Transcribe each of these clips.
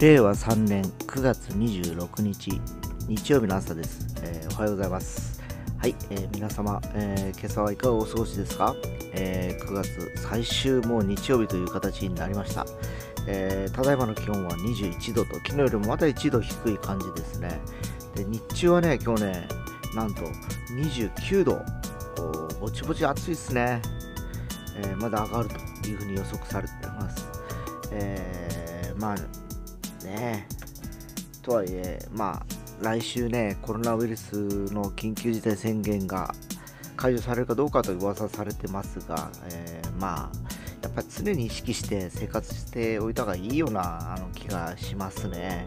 令和3年9月26日日曜日の朝です、えーおはようございます。はい、えー皆様、えー今朝はいかがお過ごしですか、えー9月最終もう日曜日という形になりました、えーただいまの気温は21度と昨日よりもまた1度低い感じですね。で日中はね今日ねなんと29度。おぼちぼち暑いですね、えーまだ上がるというふうに予測されています。えーまあねとはいえまあ来週ねコロナウイルスの緊急事態宣言が解除されるかどうかと噂されてますが、えーまあやっぱり常に意識して生活しておいた方がいいようなあの気がしますね。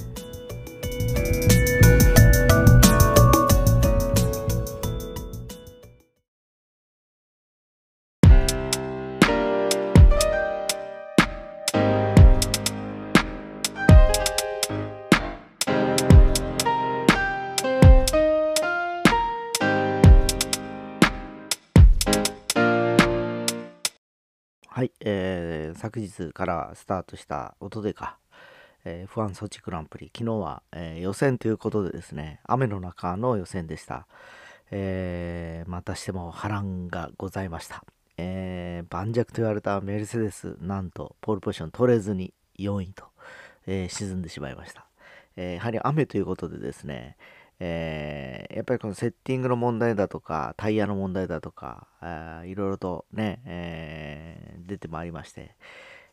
はい、えー昨日からスタートした音でか、えー、F1 ソチグランプリ、昨日は、えー予選ということでですね、雨の中の予選でした。えーまたしても波乱がございました。えー盤石と言われたメルセデス、なんとポールポジション取れずに4位と、えー沈んでしまいました。えーやはり雨ということでですね、えーやっぱりこのセッティングの問題だとか、タイヤの問題だとか、あいろいろとね、えー出てまいりまして、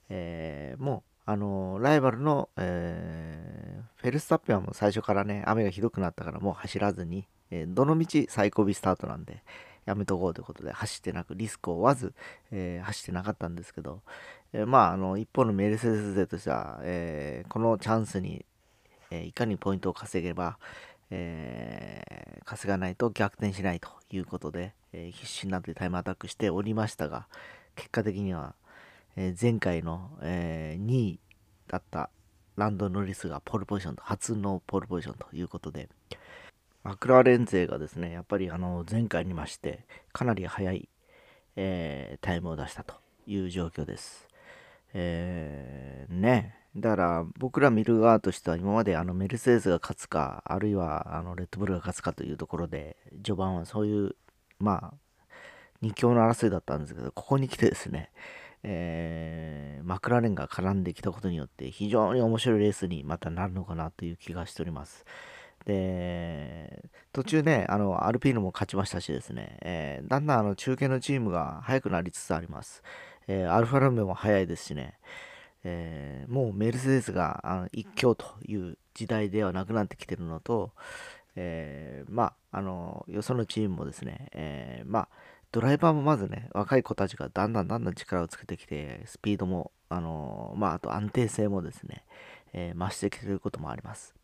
えーもう、あのライバルの、えフェルスタッペンはもう最初からね、雨がひどくなったからもう走らずに、えどのみち最後尾スタートなんで、やめとこうということで走ってなく、リスクを負わず、えー走ってなかったんですけど、えーまあ、あの、一方のメルセデス勢としては、えーこのチャンスに、えいかにポイントを稼げば、えー稼がないと逆転しないということで、えー必死になってタイムアタックしておりましたが、結果的には、えー前回の、え2位だったランド・ノリスがポールポジションと、初のポールポジションということで、マクラーレン勢がですね、やっぱりあの前回にまして、かなり速い、えタイムを出したという状況です。えーね、だから僕ら見る側としては今まであのメルセデスが勝つか、あるいはあのレッドブルが勝つかというところで、序盤はそういう、まあ、二強の争いだったんですけど、ここに来てですね、えーマクラーレンが絡んできたことによって非常に面白いレースにまたなるのかなという気がしております。で、途中ね、あの、アルピーノも勝ちましたしですね、えーだんだんあの中堅のチームが速くなりつつあります。えーアルファロメも速いですしね、えーもうメルセデスがあの一強という時代ではなくなってきてるのと、えーまあ、あの、よそのチームもですね、えーまあ、ドライバーもまずね、若い子たちがだんだんだんだん力をつけてきて、スピードも、あのまあ、あと安定性もですね、えー増してきていることもあります。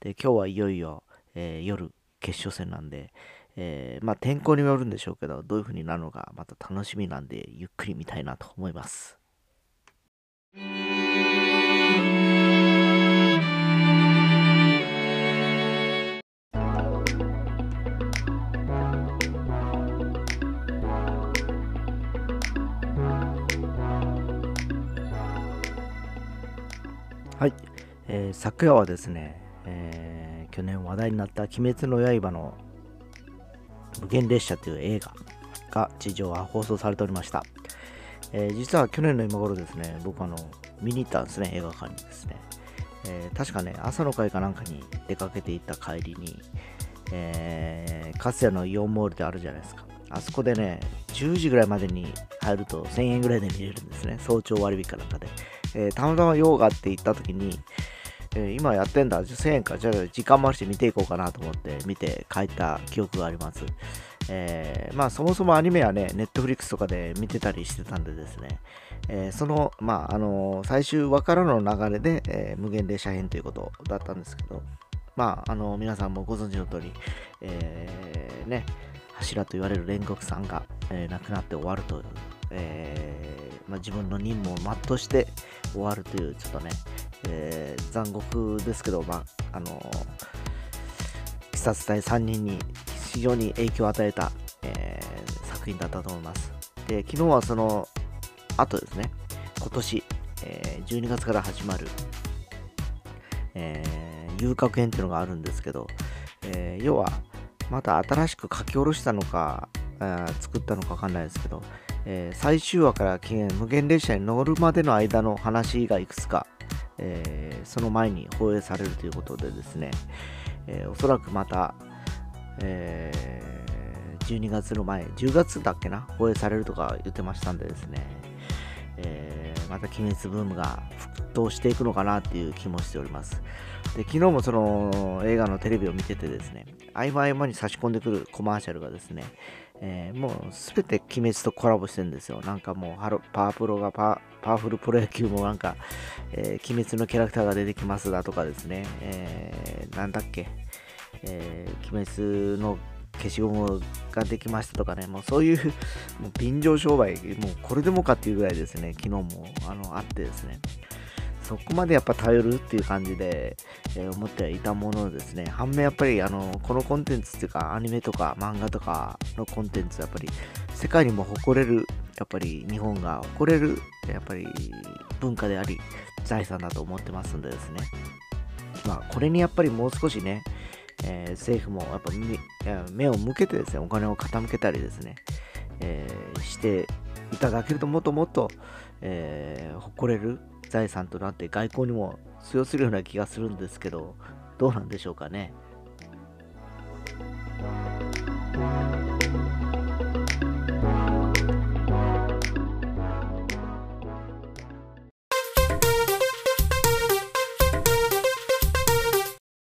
で、今日はいよいよ、えー夜、決勝戦なんで、えーまあ、天候によるんでしょうけど、どういう風になるのか、また楽しみなんで、ゆっくり見たいなと思います。はい、えー昨夜はですね、えー去年話題になった「鬼滅の刃」の無限列車という映画が地上は放送されておりました、えー実は去年の今頃ですね僕あの見に行ったんですね映画館にですね、えー確かね朝の会かなんかに出かけていった帰りに、えー、かつてのイオンモールであるじゃないですか。あそこでね10時ぐらいまでに入ると1000円ぐらいで見れるんですね。早朝割引かなんかで、えーたまたま用があって行った時にえー今やってんだ、1000円か、じゃあ時間もあるし見ていこうかなと思って見て帰った記憶があります。えーまあそもそもアニメはね、ネットフリックスとかで見てたりしてたんでですね、えーその、まああの最終話からの流れで、え無限列車編ということだったんですけど、まああの皆さんもご存知の通り、えーね、柱と言われる煉獄さんが、え亡くなって終わるという、えまあ、自分の任務を全うして終わるという、ちょっとね、え残酷ですけど、まあ、あの鬼殺隊3人に非常に影響を与えた、えー作品だったと思います。で、昨日はその後ですね、今年、えー12月から始まる、えー、遊郭編っていうのがあるんですけど、えー、要はまた新しく書き下ろしたのか、作ったのかわかんないですけど、えー、最終話から無限列車に乗るまでの間の話がいくつか、えー、その前に放映されるということでですね、えー、おそらくまた、え12月の前、10月だっけな、放映されるとか言ってましたんでですね、えまた鬼滅ブームが沸騰していくのかなっていう気もしております。で昨日もその映画のテレビを見ててですね、合間合間に差し込んでくるコマーシャルがですね、えー、もうすべて鬼滅とコラボしてるんですよ。なんかもうハロパワプロがパワフルプロ野球もなんか、えー、鬼滅のキャラクターが出てきますだとかですね、えー、なんだっけ、えー、鬼滅の消しゴムができましたとかね、もうそういう もう便乗商売、もうこれでもかっていうぐらいですね、昨日もあのあってですね、そこまでやっぱ頼るっていう感じで、えー、思ってはいたものですね。反面やっぱりあの、このコンテンツっていうか、アニメとか漫画とかのコンテンツ、やっぱり世界にも誇れる、やっぱり日本が誇れる、やっぱり文化であり、財産だと思ってますんでですね。まあ、これにやっぱりもう少しね、えー、政府もやっぱ目を向けてですね、お金を傾けたりですね、えー、していただけるともっともっと、えー、誇れる財産となって外交にも通用するような気がするんですけど、どうなんでしょうかね。